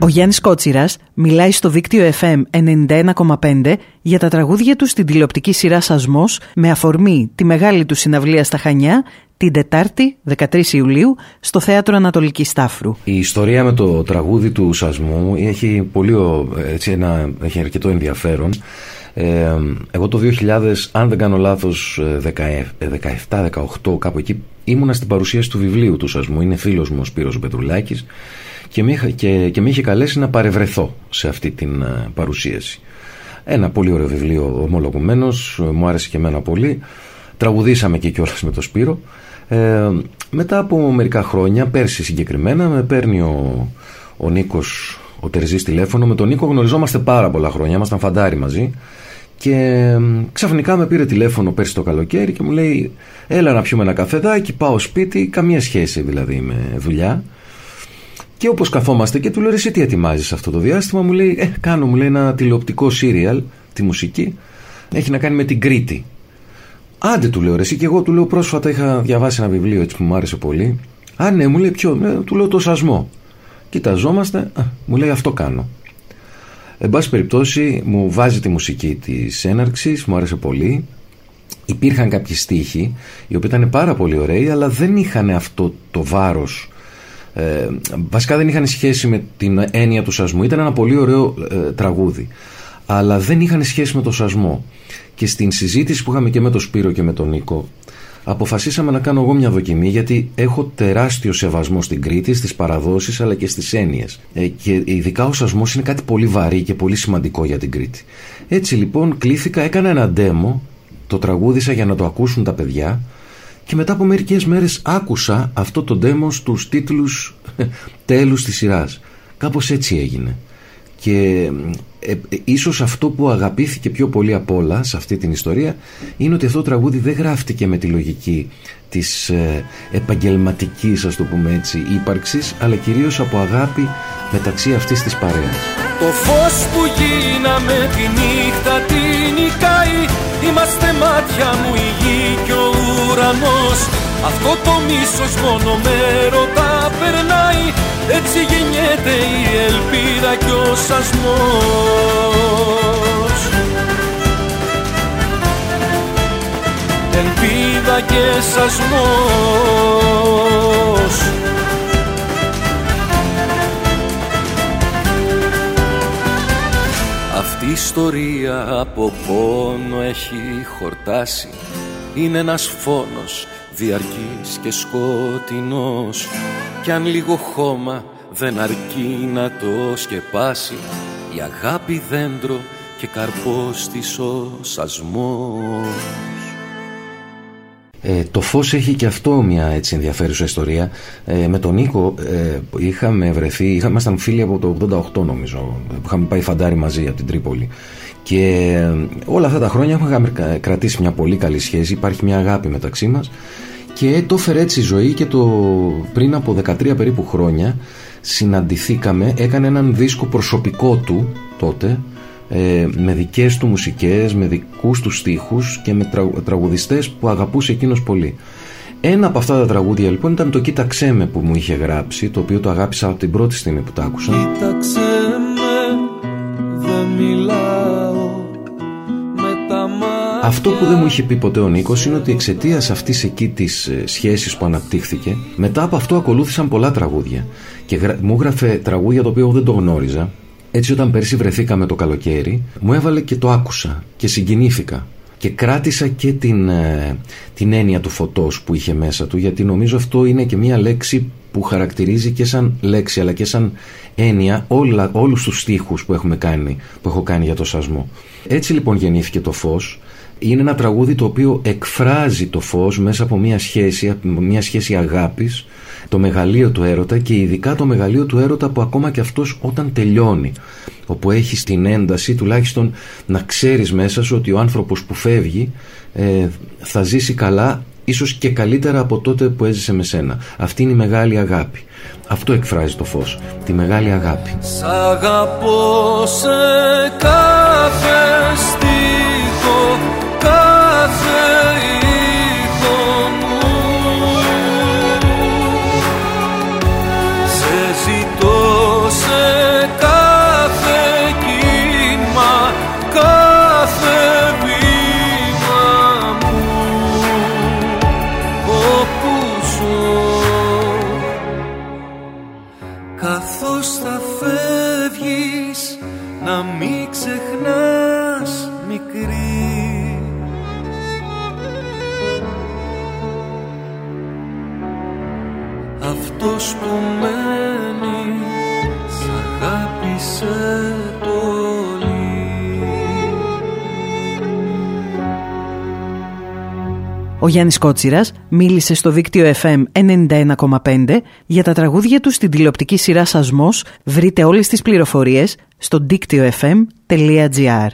Ο Γιάννης Κότσιρας μιλάει στο δίκτυο FM 91,5 για τα τραγούδια του στην τηλεοπτική σειρά Σασμός με αφορμή τη μεγάλη του συναυλία στα Χανιά την Τετάρτη 13 Ιουλίου στο Θέατρο Ανατολική Στάφρου. Η ιστορία με το τραγούδι του Σασμού έχει, πολύ, έτσι, ένα, έχει αρκετό ενδιαφέρον. Ε, εγώ το 2000, αν δεν κάνω λάθος, 17-18 κάπου εκεί, ήμουνα στην παρουσίαση του βιβλίου του Σασμού. Είναι φίλος μου ο Σπύρος Μπετρουλάκης και με, και, και με είχε καλέσει να παρευρεθώ σε αυτή την ε, παρουσίαση. Ένα πολύ ωραίο βιβλίο ομολογουμένος, μου άρεσε και εμένα πολύ. Τραγουδήσαμε και κιόλας με το Σπύρο. Ε, μετά από μερικά χρόνια, πέρσι συγκεκριμένα, με παίρνει ο, ο Νίκος ο Τερζής τηλέφωνο. Με τον Νίκο γνωριζόμαστε πάρα πολλά χρόνια, ήμασταν φαντάρι μαζί. Και ξαφνικά με πήρε τηλέφωνο πέρσι το καλοκαίρι και μου λέει: Έλα να πιούμε ένα καφεδάκι, πάω σπίτι, καμία σχέση δηλαδή με δουλειά. Και όπως καθόμαστε και του λέω: Εσύ τι ετοιμάζεις αυτό το διάστημα, μου λέει: Ε, κάνω μου λέει, ένα τηλεοπτικό σύριαλ, τη μουσική. Έχει να κάνει με την Κρήτη. Άντε του λέω: Εσύ και εγώ του λέω: Πρόσφατα είχα διαβάσει ένα βιβλίο έτσι που μου άρεσε πολύ. Α, ναι, μου λέει: Ποιο, ναι, του λέω το σασμό. Κοιταζόμαστε, α, μου λέει: Αυτό κάνω. Εν πάση περιπτώσει, μου βάζει τη μουσική της έναρξης, μου άρεσε πολύ. Υπήρχαν κάποιοι στίχοι, οι οποίοι ήταν πάρα πολύ ωραίοι, αλλά δεν είχαν αυτό το βάρος ε, βασικά δεν είχαν σχέση με την έννοια του σασμού. Ήταν ένα πολύ ωραίο ε, τραγούδι. Αλλά δεν είχαν σχέση με το σασμό. Και στην συζήτηση που είχαμε και με τον Σπύρο και με τον Νίκο, αποφασίσαμε να κάνω εγώ μια δοκιμή γιατί έχω τεράστιο σεβασμό στην Κρήτη, στις παραδόσεις αλλά και στις έννοιες. Ε, και ειδικά ο σασμός είναι κάτι πολύ βαρύ και πολύ σημαντικό για την Κρήτη. Έτσι λοιπόν κλήθηκα, έκανα ένα demo, το τραγούδισα για να το ακούσουν τα παιδιά και μετά από μερικές μέρες άκουσα αυτό το demo στους τίτλους τέλους της σειράς. Κάπως έτσι έγινε. Και ε, ε, ίσως αυτό που αγαπήθηκε πιο πολύ από όλα σε αυτή την ιστορία είναι ότι αυτό το τραγούδι δεν γράφτηκε με τη λογική της ε, επαγγελματικής ας το πούμε έτσι ύπαρξης αλλά κυρίως από αγάπη μεταξύ αυτής της παρέας. Το φως που γίναμε τη νύχτα την νικάει Είμαστε μάτια μου η γη και ο ουρανός. Αυτό το μίσος μόνο με ρωτά περνάει. Έτσι γεννιέται η ελπίδα και ο σασμός. Ελπίδα και σασμός ιστορία από πόνο έχει χορτάσει. Είναι ένας φόνος διαρκής και σκοτεινός. Κι αν λίγο χώμα δεν αρκεί να το σκεπάσει Η αγάπη δέντρο και καρπός της ο σασμός ε, το φως έχει και αυτό μια έτσι ενδιαφέρουσα ιστορία. Ε, με τον Νίκο ε, είχαμε βρεθεί, είχαμε, ήμασταν φίλοι από το 88 νομίζω, που είχαμε πάει φαντάρι μαζί από την Τρίπολη. Και ε, όλα αυτά τα χρόνια έχουμε κρατήσει μια πολύ καλή σχέση, υπάρχει μια αγάπη μεταξύ μας και το έφερε έτσι η ζωή και το πριν από 13 περίπου χρόνια συναντηθήκαμε, έκανε έναν δίσκο προσωπικό του τότε ε, με δικές του μουσικές, με δικούς τους στίχους και με τραγουδιστές που αγαπούσε εκείνος πολύ. Ένα από αυτά τα τραγούδια λοιπόν ήταν το «Κοίταξέ με» που μου είχε γράψει, το οποίο το αγάπησα από την πρώτη στιγμή που το άκουσα. Κοίταξέ με, δεν μιλάω με τα Αυτό που δεν μου είχε πει ποτέ ο Νίκος είναι ότι εξαιτίας αυτής εκεί της ε, σχέσης που αναπτύχθηκε, μετά από αυτό ακολούθησαν πολλά τραγούδια. Και μου έγραφε τραγούδια το οποίο δεν το γνώριζα έτσι όταν πέρσι βρεθήκαμε το καλοκαίρι, μου έβαλε και το άκουσα και συγκινήθηκα. Και κράτησα και την, ε, την έννοια του φωτός που είχε μέσα του, γιατί νομίζω αυτό είναι και μια λέξη που χαρακτηρίζει και σαν λέξη αλλά και σαν έννοια όλα, όλους τους στίχους που, έχουμε κάνει, που έχω κάνει για το σασμό. Έτσι λοιπόν γεννήθηκε το φως. Είναι ένα τραγούδι το οποίο εκφράζει το φως μέσα από μια σχέση, μια σχέση αγάπης το μεγαλείο του έρωτα και ειδικά το μεγαλείο του έρωτα που ακόμα και αυτός όταν τελειώνει όπου έχει την ένταση τουλάχιστον να ξέρεις μέσα σου ότι ο άνθρωπος που φεύγει ε, θα ζήσει καλά ίσως και καλύτερα από τότε που έζησε με σένα. Αυτή είναι η μεγάλη αγάπη. Αυτό εκφράζει το φως. Τη μεγάλη αγάπη. Σ' αγαπώ σε κάθε στίχο, να μην ξεχνάς μικρή Αυτός που μένει σ' αγάπησε Ο Γιάννης Κότσιρας μίλησε στο δίκτυο FM 91,5 για τα τραγούδια του στην τηλεοπτική σειρά Σασμός. Βρείτε όλες τις πληροφορίες στο δίκτυο fm.gr.